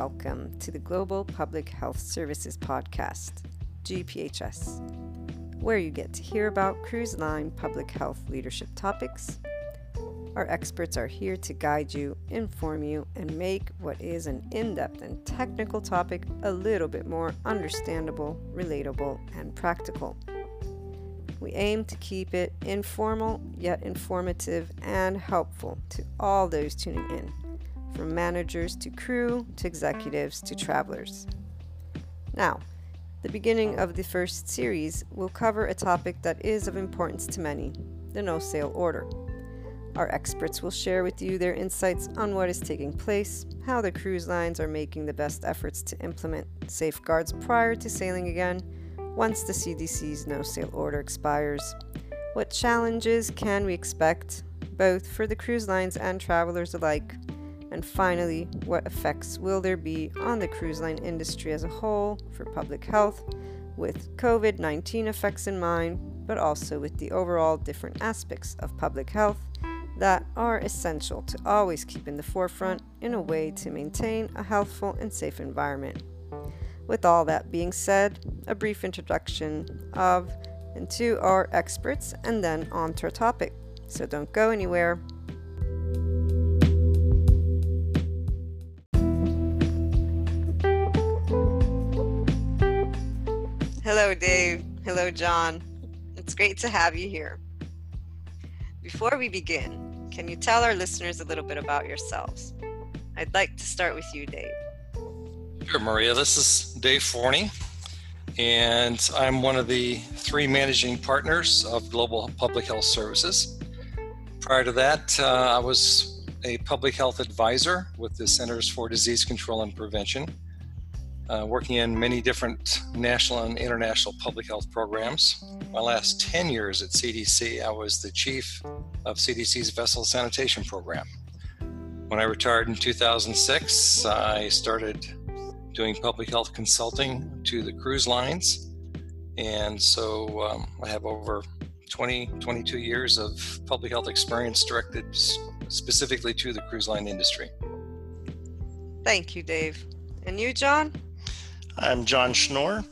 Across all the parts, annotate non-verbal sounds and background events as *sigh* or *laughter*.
welcome to the Global Public Health Services Podcast, GPHS, where you get to hear about cruise line public health leadership topics. Our experts are here to guide you, inform you, and make what is an in depth and technical topic a little bit more understandable, relatable, and practical. We aim to keep it informal yet informative and helpful to all those tuning in, from managers to crew to executives to travelers. Now, the beginning of the first series will cover a topic that is of importance to many the no sail order. Our experts will share with you their insights on what is taking place, how the cruise lines are making the best efforts to implement safeguards prior to sailing again once the CDC's no sail order expires. What challenges can we expect, both for the cruise lines and travelers alike? And finally, what effects will there be on the cruise line industry as a whole for public health, with COVID 19 effects in mind, but also with the overall different aspects of public health that are essential to always keep in the forefront in a way to maintain a healthful and safe environment. With all that being said, a brief introduction of and to our experts, and then on to our topic. So don't go anywhere. Hello, Dave. Hello, John. It's great to have you here. Before we begin, can you tell our listeners a little bit about yourselves? I'd like to start with you, Dave. Sure, Maria. This is Dave Forney, and I'm one of the three managing partners of Global Public Health Services. Prior to that, uh, I was a public health advisor with the Centers for Disease Control and Prevention, uh, working in many different national and international public health programs. My last 10 years at CDC, I was the chief of CDC's Vessel Sanitation Program. When I retired in 2006, I started doing public health consulting to the cruise lines. And so um, I have over 20, 22 years of public health experience directed specifically to the cruise line industry. Thank you, Dave. And you, John? I'm John Schnorr.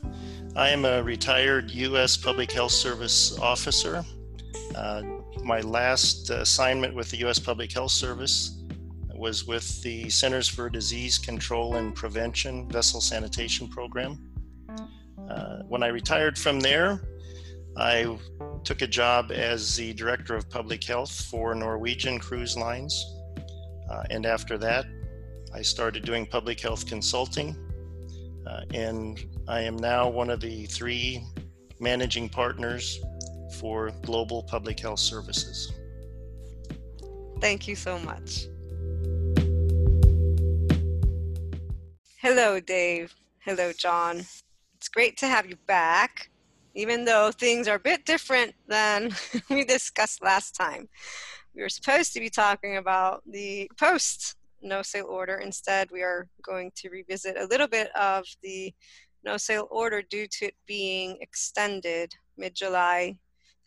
I am a retired U.S. Public Health Service officer. Uh, my last assignment with the U.S. Public Health Service was with the Centers for Disease Control and Prevention Vessel Sanitation Program. Uh, when I retired from there, I took a job as the Director of Public Health for Norwegian Cruise Lines. Uh, and after that, I started doing public health consulting. Uh, and I am now one of the three managing partners for Global Public Health Services. Thank you so much. Hello, Dave. Hello, John. It's great to have you back, even though things are a bit different than *laughs* we discussed last time. We were supposed to be talking about the post no sail order. Instead, we are going to revisit a little bit of the no sail order due to it being extended mid July.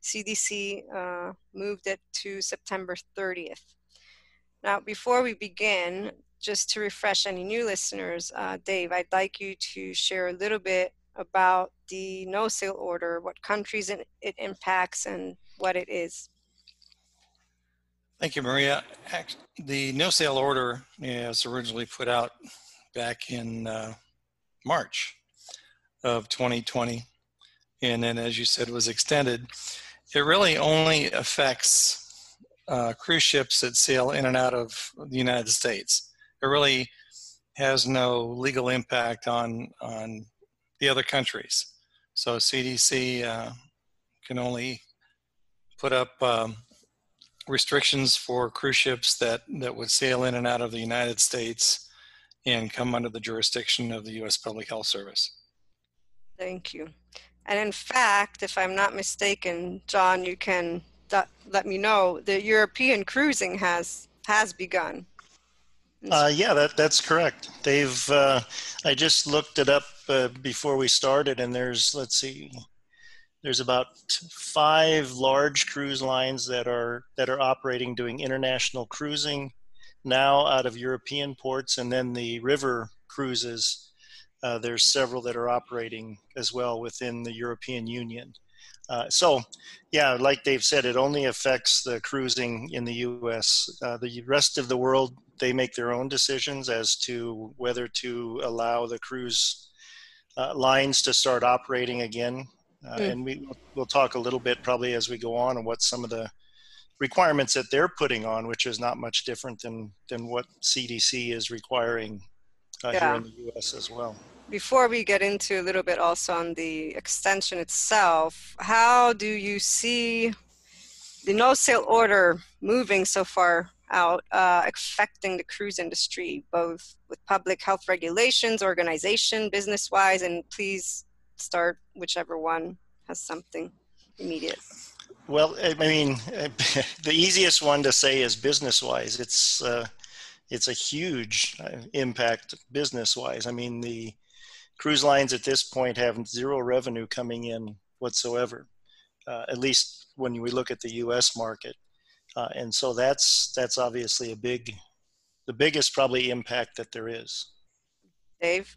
CDC uh, moved it to September 30th. Now, before we begin, just to refresh any new listeners, uh, Dave, I'd like you to share a little bit about the no sail order, what countries it, it impacts, and what it is. Thank you, Maria. The no sail order was originally put out back in uh, March of 2020, and then, as you said, was extended. It really only affects uh, cruise ships that sail in and out of the United States it really has no legal impact on on the other countries. So CDC uh, can only put up um, restrictions for cruise ships that that would sail in and out of the United States and come under the jurisdiction of the U.S. Public Health Service. Thank you. And in fact, if I'm not mistaken, John, you can let me know the European cruising has has begun. Uh, yeah, that that's correct. They've. Uh, I just looked it up uh, before we started, and there's let's see, there's about five large cruise lines that are that are operating doing international cruising now out of European ports, and then the river cruises. Uh, there's several that are operating as well within the European Union. Uh, so, yeah, like Dave said, it only affects the cruising in the U.S. Uh, the rest of the world, they make their own decisions as to whether to allow the cruise uh, lines to start operating again. Mm. And we, we'll talk a little bit probably as we go on and what some of the requirements that they're putting on, which is not much different than, than what CDC is requiring uh, yeah. here in the U.S. as well before we get into a little bit also on the extension itself, how do you see the no sail order moving so far out uh, affecting the cruise industry, both with public health regulations, organization, business wise, and please start whichever one has something immediate. Well, I mean, *laughs* the easiest one to say is business wise. It's uh, it's a huge uh, impact business wise. I mean, the cruise lines at this point have zero revenue coming in whatsoever, uh, at least when we look at the U.S. market. Uh, and so that's that's obviously a big, the biggest probably impact that there is. Dave.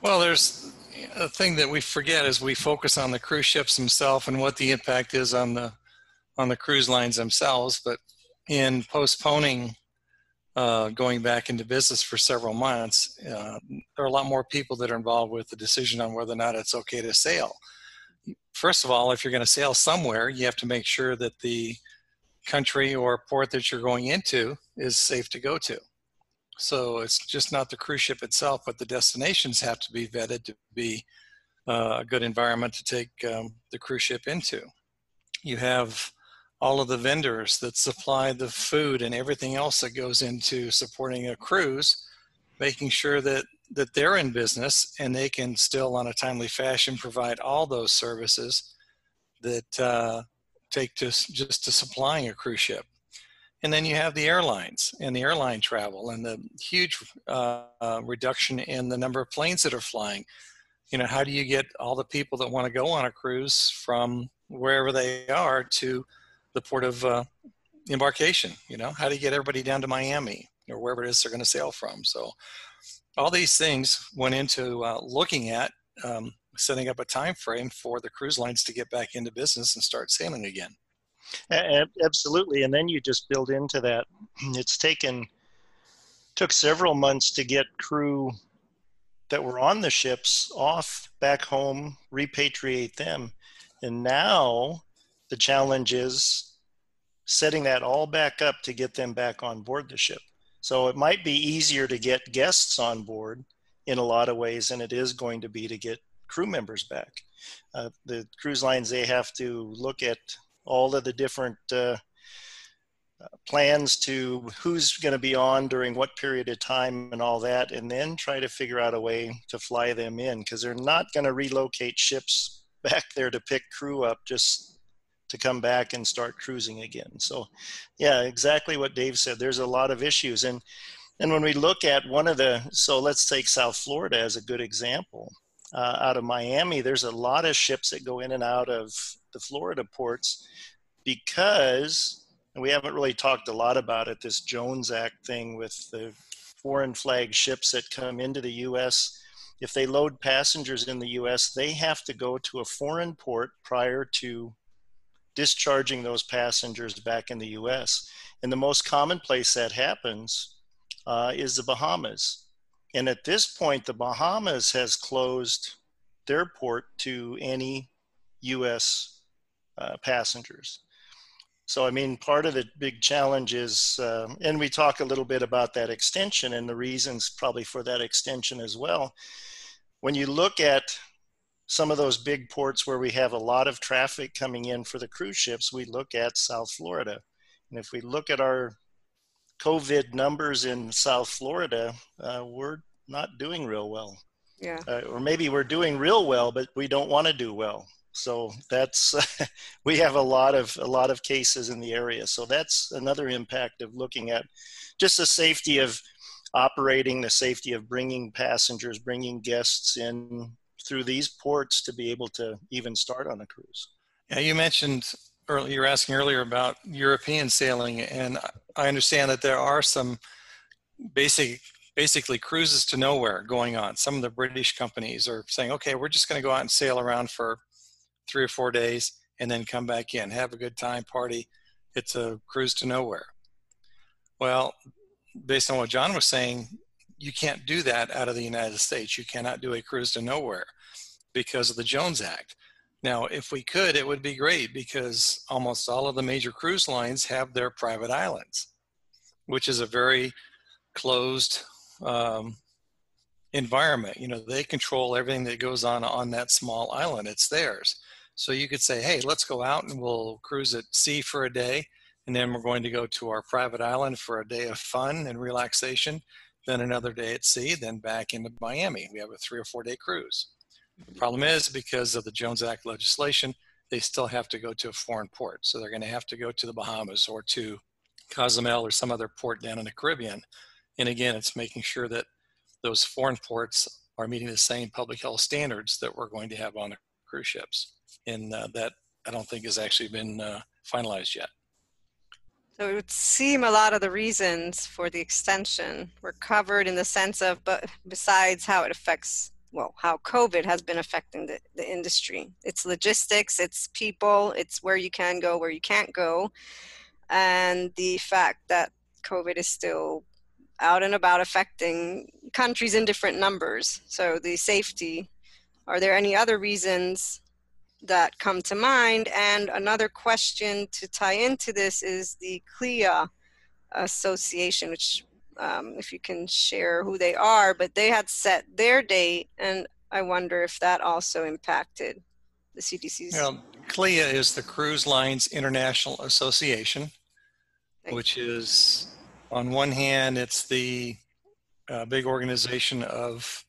Well, there's a thing that we forget is we focus on the cruise ships themselves and what the impact is on the on the cruise lines themselves. But in postponing uh, going back into business for several months, uh, there are a lot more people that are involved with the decision on whether or not it's okay to sail. First of all, if you're going to sail somewhere, you have to make sure that the country or port that you're going into is safe to go to. So it's just not the cruise ship itself, but the destinations have to be vetted to be uh, a good environment to take um, the cruise ship into. You have all of the vendors that supply the food and everything else that goes into supporting a cruise, making sure that that they're in business and they can still, on a timely fashion, provide all those services that uh, take to just to supplying a cruise ship. And then you have the airlines and the airline travel and the huge uh, uh, reduction in the number of planes that are flying. You know, how do you get all the people that want to go on a cruise from wherever they are to the port of uh, embarkation. You know, how do you get everybody down to Miami or wherever it is they're going to sail from? So, all these things went into uh, looking at um, setting up a time frame for the cruise lines to get back into business and start sailing again. Absolutely, and then you just build into that. *clears throat* It's taken took several months to get crew that were on the ships off back home, repatriate them, and now the challenge is setting that all back up to get them back on board the ship. So it might be easier to get guests on board in a lot of ways than it is going to be to get crew members back. Uh, the cruise lines, they have to look at all of the different uh, plans to who's going to be on during what period of time and all that, and then try to figure out a way to fly them in because they're not going to relocate ships *laughs* back there to pick crew up just to come back and start cruising again. So, yeah, exactly what Dave said. There's a lot of issues, and and when we look at one of the, so let's take South Florida as a good example. Uh, out of Miami, there's a lot of ships that go in and out of the Florida ports because we haven't really talked a lot about it. This Jones Act thing with the foreign flag ships that come into the U.S. If they load passengers in the U.S., they have to go to a foreign port prior to discharging those passengers back in the US. And the most common place that happens uh, is the Bahamas. And at this point, the Bahamas has closed their port to any US uh, passengers. So, I mean, part of the big challenge is, uh, and we talk a little bit about that extension and the reasons probably for that extension as well. When you look at some of those big ports where we have a lot of traffic coming in for the cruise ships, we look at South Florida. And if we look at our COVID numbers in South Florida, uh, we're not doing real well. Yeah. Uh, or maybe we're doing real well, but we don't want to do well. So that's *laughs* we have a lot of a lot of cases in the area. So that's another impact of looking at just the safety of operating, the safety of bringing passengers, bringing guests in through these ports to be able to even start on a cruise. Yeah, you mentioned earlier, you were asking earlier about European sailing, and I understand that there are some basic basically cruises to nowhere going on. Some of the British companies are saying, okay, we're just going to go out and sail around for three or four days and then come back in, have a good time, party. It's a cruise to nowhere. Well, based on what John was saying, you can't do that out of the United States. You cannot do a cruise to nowhere because of the Jones Act. Now, if we could, it would be great because almost all of the major cruise lines have their private islands, which is a very closed um, environment. You know, they control everything that goes on on that small island. It's theirs. So you could say, hey, let's go out and we'll cruise at sea for a day. And then we're going to go to our private island for a day of fun and relaxation, then another day at sea, then back into Miami. We have a three or four day cruise. The mm-hmm. problem is because of the Jones Act legislation, they still have to go to a foreign port. So they're going to have to go to the Bahamas or to Cozumel or some other port down in the Caribbean. And again, it's making sure that those foreign ports are meeting the same public health standards that we're going to have on the cruise ships. And uh, that I don't think has actually been uh, finalized yet. So it would seem a lot of the reasons for the extension were covered in the sense of, but besides how it affects well, how COVID has been affecting the, the industry. It's logistics, it's people, it's where you can go, where you can't go, and the fact that COVID is still out and about affecting countries in different numbers. So the safety. Are there any other reasons that come to mind? And another question to tie into this is the CLIA Association, which um, if you can share who they are, but they had set their date, and I wonder if that also impacted the CDC's. Well, CLIA is the Cruise Lines International Association, which is, on one hand, it's the uh, big organization of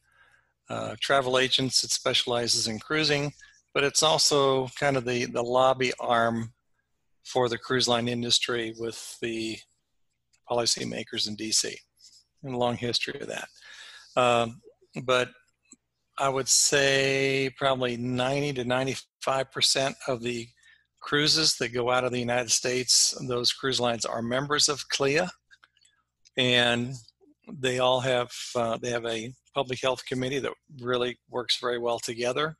uh, travel agents that specializes in cruising, but it's also kind of the, the lobby arm for the cruise line industry with the policymakers in DC, and a long history of that. Um, but I would say probably 90 to 95 percent of the cruises that go out of the United States, those cruise lines are members of CLIA, and they all have uh, they have a public health committee that really works very well together.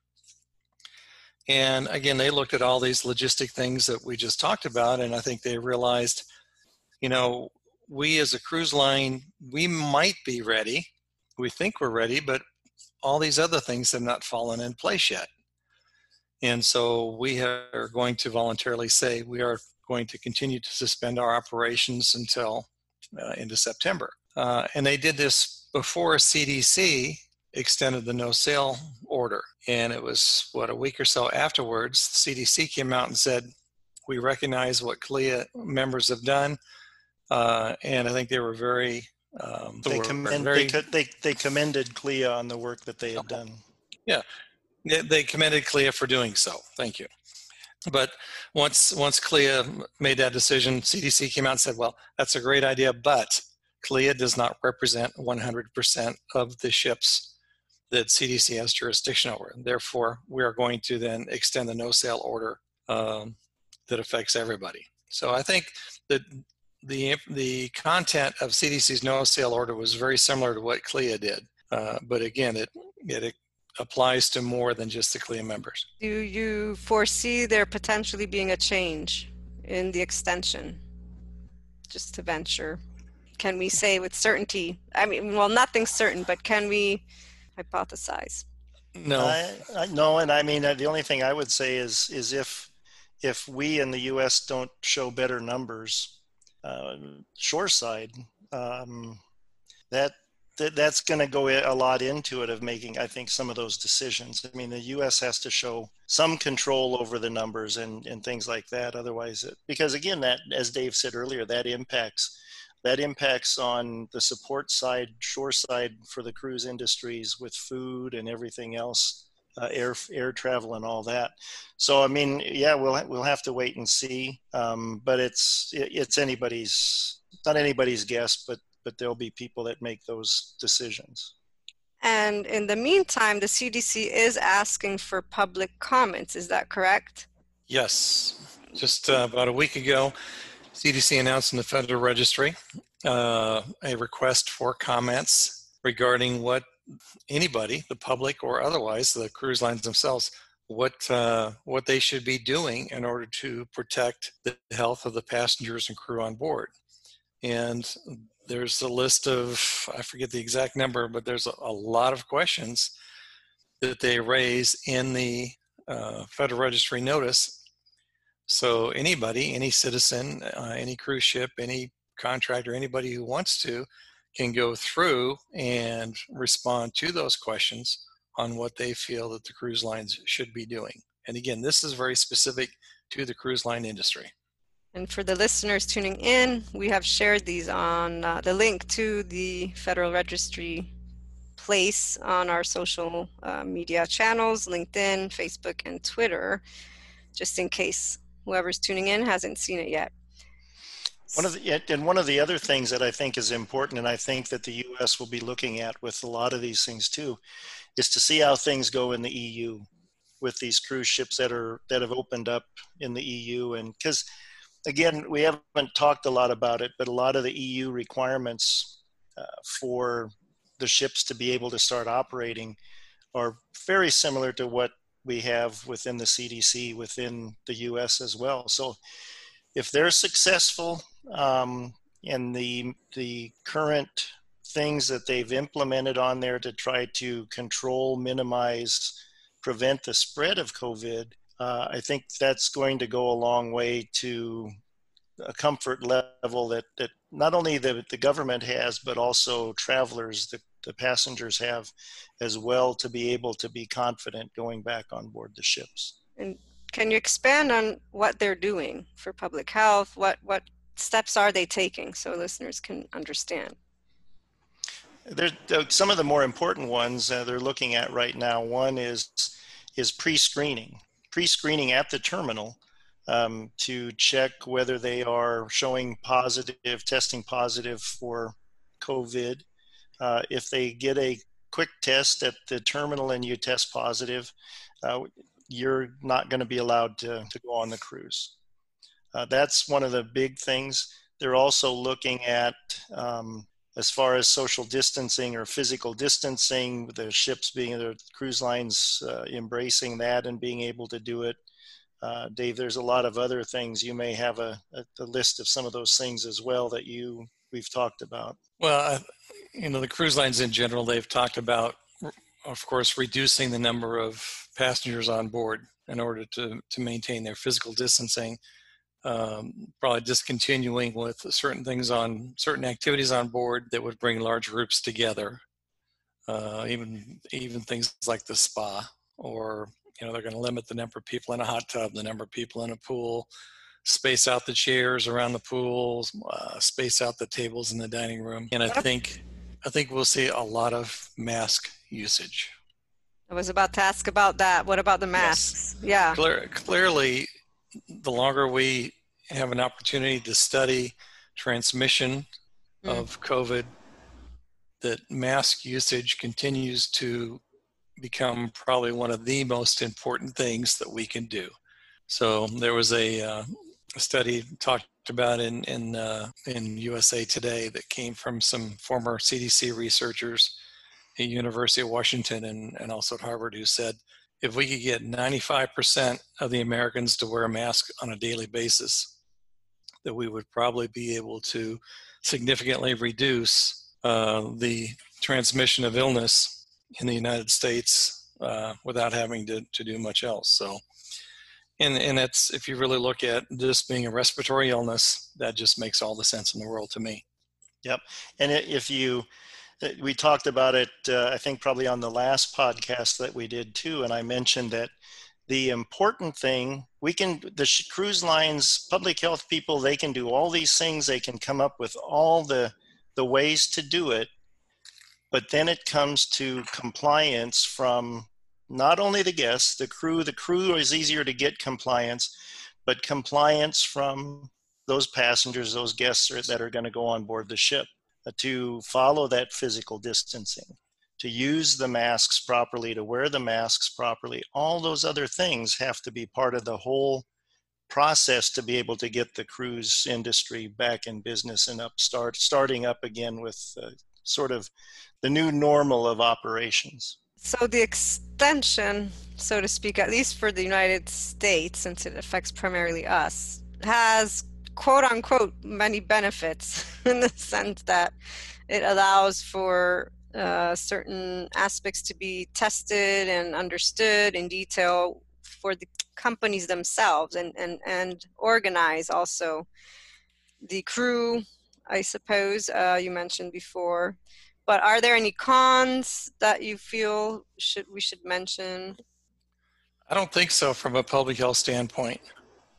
And again, they looked at all these logistic things that we just talked about, and I think they realized, you know, we as a cruise line, we might be ready. We think we're ready, but all these other things have not fallen in place yet. And so we are going to voluntarily say we are going to continue to suspend our operations until uh, into September. Uh, and they did this before CDC extended the no sail order. And it was, what, a week or so afterwards, CDC came out and said, we recognize what CLIA members have done. Uh, and I think they were very. Um, they, commend, very, they, they, they, commended CLIA on the work that they had done. Yeah, they, they commended CLIA for doing so. Thank you. But once once CLIA made that decision, CDC came out and said, "Well, that's a great idea, but CLIA does not represent 100% of the ships that CDC has jurisdiction over. And therefore, we are going to then extend the no sail order um, that affects everybody." So I think that the the content of CDC's no sail order was very similar to what CLIA did, uh, but again, it it applies to more than just the CLIA members. Do you foresee there potentially being a change in the extension? Just to venture, can we say with certainty? I mean, well, nothing's certain, but can we hypothesize? No, I, I, no, and I mean uh, the only thing I would say is is if if we in the U.S. don't show better numbers uh, shoreside, um, that, that that's going to go a lot into it of making, I think, some of those decisions. I mean, the U.S. has to show some control over the numbers and, and things like that. Otherwise, it, because again, that as Dave said earlier, that impacts that impacts on the support side, shore side for the cruise industries with food and everything else uh, air air travel and all that. So I mean, yeah, we'll we'll have to wait and see. Um, but it's it's anybody's not anybody's guess, but but there'll be people that make those decisions. And in the meantime, the CDC is asking for public comments. Is that correct? Yes. Just uh, about a week ago, CDC announced in the Federal Registry uh, a request for comments regarding what anybody, the public or otherwise, the cruise lines themselves, what uh, what they should be doing in order to protect the health of the passengers and crew on board. And there's a list of I forget the exact number, but there's a, a lot of questions that they raise in the uh, Federal Registry notice. So anybody, any citizen, uh, any cruise ship, any contractor, anybody who wants to, can go through and respond to those questions on what they feel that the cruise lines should be doing. And again, this is very specific to the cruise line industry. And for the listeners tuning in, we have shared these on uh, the link to the Federal Registry place on our social uh, media channels LinkedIn, Facebook, and Twitter, just in case whoever's tuning in hasn't seen it yet. One of the, and one of the other things that I think is important, and I think that the U.S. will be looking at with a lot of these things too, is to see how things go in the EU with these cruise ships that are that have opened up in the EU, and because again, we haven't talked a lot about it, but a lot of the EU requirements uh, for the ships to be able to start operating are very similar to what we have within the CDC within the US as well. So if they're successful um, in the the current things that they've implemented on there to try to control, minimize, prevent the spread of COVID, uh, I think that's going to go a long way to a comfort level that, that not only the, the government has, but also travelers, the, the passengers have as well to be able to be confident going back on board the ships. And can you expand on what they're doing for public health? What, what steps are they taking so listeners can understand? There's uh, some of the more important ones uh, they're looking at right now. One is is pre-screening, pre-screening at the terminal um, to check whether they are showing positive, testing positive for COVID. Uh, if they get a quick test at the terminal and you test positive, uh, you're not going to be allowed to, to go on the cruise. Uh, that's one of the big things. They're also looking at, um, as far as social distancing or physical distancing, the ships being, the cruise lines uh, embracing that and being able to do it. Uh, Dave, there's a lot of other things. You may have a, a, a, list of some of those things as well that you we've talked about. Well, you know, the cruise lines in general, they've talked about, of course, reducing the number of passengers on board in order to, to maintain their physical distancing. Um, probably discontinuing with certain things on certain activities on board that would bring large groups together. Uh, even even things like the spa or you know they're going to limit the number of people in a hot tub the number of people in a pool space out the chairs around the pools uh, space out the tables in the dining room and i think i think we'll see a lot of mask usage i was about to ask about that what about the masks yes. yeah Clear, clearly the longer we have an opportunity to study transmission mm. of covid that mask usage continues to become probably one of the most important things that we can do. So there was a, uh, a study talked about in in uh, in USA Today that came from some former CDC researchers at University of Washington and, and also at Harvard who said if we could get 95% of the Americans to wear a mask on a daily basis, that we would probably be able to significantly reduce uh, the transmission of illness in the United States uh, without having to, to do much else. So, and, and that's, if you really look at this being a respiratory illness, that just makes all the sense in the world to me. Yep. And if you, uh, we talked about it, uh, I think probably on the last podcast that we did too. And I mentioned that the important thing we can the cruise lines public health people they can do all these things they can come up with all the the ways to do it but then it comes to compliance from not only the guests, the crew. The crew is easier to get compliance, but compliance from those passengers, those guests are, that are going to go on board the ship uh, to follow that physical distancing, to use the masks properly, to wear the masks properly. All those other things have to be part of the whole process to be able to get the cruise industry back in business and up start starting up again with uh, sort of the new normal of operations. So the extension, so to speak, at least for the United States, since it affects primarily us, has quote unquote many benefits *laughs* in the sense that it allows for uh, certain aspects to be tested and understood in detail for the companies themselves and, and, and organize also the crew, I suppose, uh, you mentioned before. But are there any cons that you feel should we should mention? I don't think so from a public health standpoint.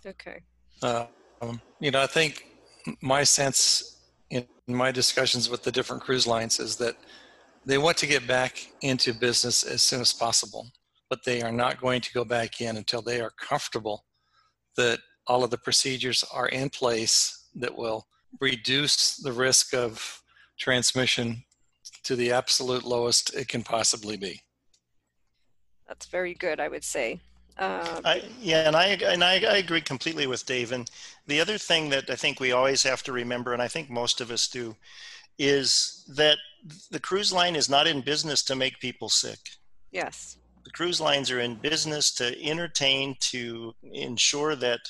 Okay. Uh, um, you know, I think my sense in my discussions with the different cruise lines is that they want to get back into business as soon as possible, but they are not going to go back in until they are comfortable that all of the procedures are in place that will reduce the risk of transmission to the absolute lowest it can possibly be. That's very good, I would say. Uh, I, yeah, and I and I, I agree completely with Dave. And the other thing that I think we always have to remember, and I think most of us do, is that the cruise line is not in business to make people sick. Yes. The cruise lines are in business to entertain, to ensure that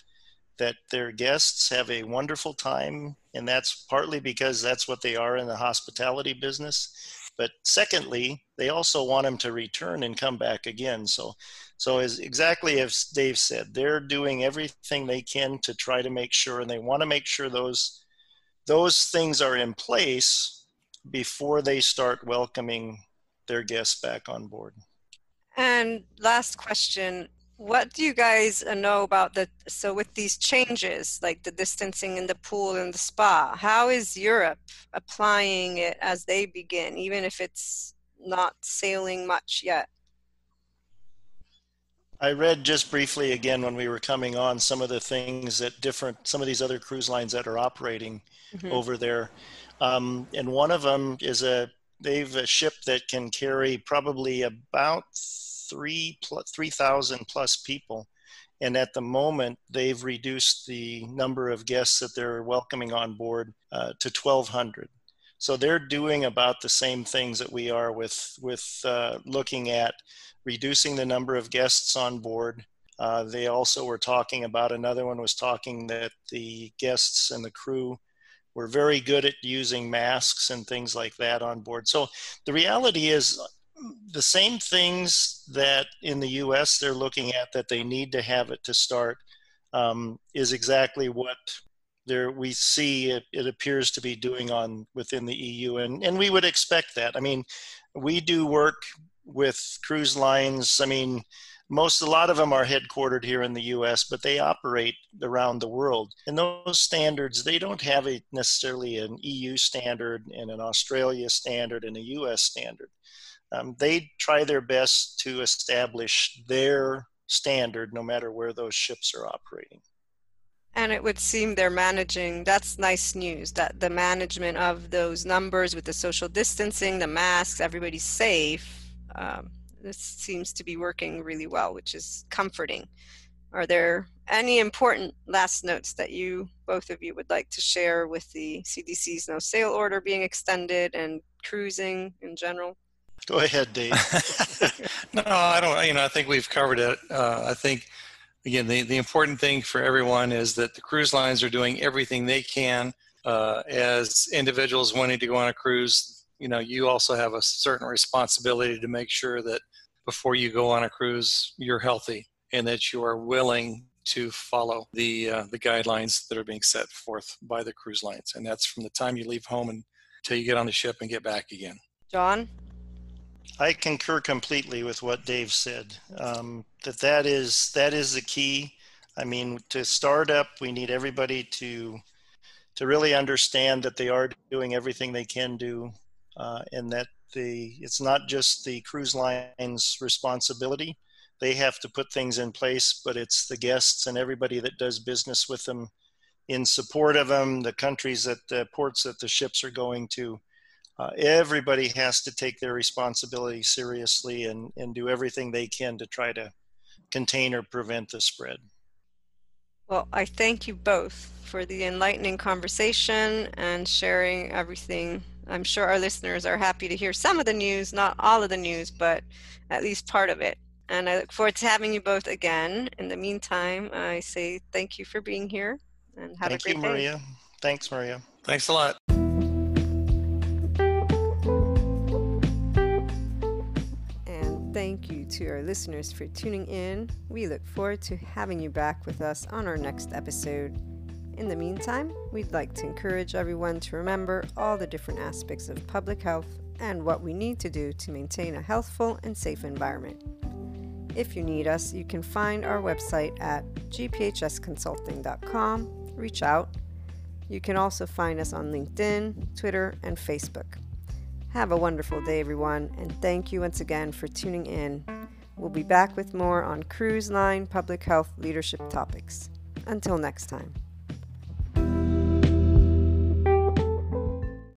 that their guests have a wonderful time, and that's partly because that's what they are in the hospitality business. But secondly, they also want them to return and come back again. So, so as exactly as Dave said, they're doing everything they can to try to make sure, and they want to make sure those those things are in place before they start welcoming their guests back on board. And last question what do you guys know about the so with these changes like the distancing in the pool and the spa how is europe applying it as they begin even if it's not sailing much yet i read just briefly again when we were coming on some of the things that different some of these other cruise lines that are operating mm-hmm. over there um, and one of them is a they've a ship that can carry probably about three three thousand plus people, and at the moment they've reduced the number of guests that they're welcoming on board uh, to twelve hundred. So they're doing about the same things that we are with with uh, looking at reducing the number of guests on board. Uh, they also were talking about another one was talking that the guests and the crew were very good at using masks and things like that on board. So the reality is the same things that in the US they're looking at that they need to have it to start um, is exactly what there we see it, it appears to be doing on within the EU and and we would expect that. I mean, we do work with cruise lines. I mean, most a lot of them are headquartered here in the US, but they operate around the world. And those standards, they don't have a necessarily an EU standard and an Australia standard and a US standard um, they try their best to establish their standard no matter where those ships are operating. And it would seem they're managing, that's nice news, that the management of those numbers with the social distancing, the masks, everybody's safe. Um, this seems to be working really well, which is comforting. Are there any important last notes that you, both of you, would like to share with the CDC's no sail order being extended and cruising in general? Go ahead, Dave. *laughs* no, I don't. You know, I think we've covered it. Uh, I think again, the the important thing for everyone is that the cruise lines are doing everything they can uh, as individuals wanting to go on a cruise. You know, you also have a certain responsibility to make sure that before you go on a cruise, you're healthy and that you are willing to follow the uh, the guidelines that are being set forth by the cruise lines, and that's from the time you leave home until you get on the ship and get back again. John. I concur completely with what Dave said. Um, that that is that is the key. I mean, to start up, we need everybody to to really understand that they are doing everything they can do, uh, and that the it's not just the cruise line's responsibility. They have to put things in place, but it's the guests and everybody that does business with them in support of them, the countries that the ports that the ships are going to uh, everybody has to take their responsibility seriously and, and do everything they can to try to contain or prevent the spread. Well, I thank you both for the enlightening conversation and sharing everything I'm sure our listeners are happy to hear some of the news, not all of the news, but at least part of it. And I look forward to having you both again. In the meantime, I say thank you for being here and have Thank a great day. Thank you, day. Maria. Thanks, Maria. Thanks a lot. To our listeners for tuning in. We look forward to having you back with us on our next episode. In the meantime, we'd like to encourage everyone to remember all the different aspects of public health and what we need to do to maintain a healthful and safe environment. If you need us, you can find our website at gphsconsulting.com. Reach out. You can also find us on LinkedIn, Twitter, and Facebook. Have a wonderful day, everyone, and thank you once again for tuning in. We'll be back with more on Cruise Line public health leadership topics. Until next time.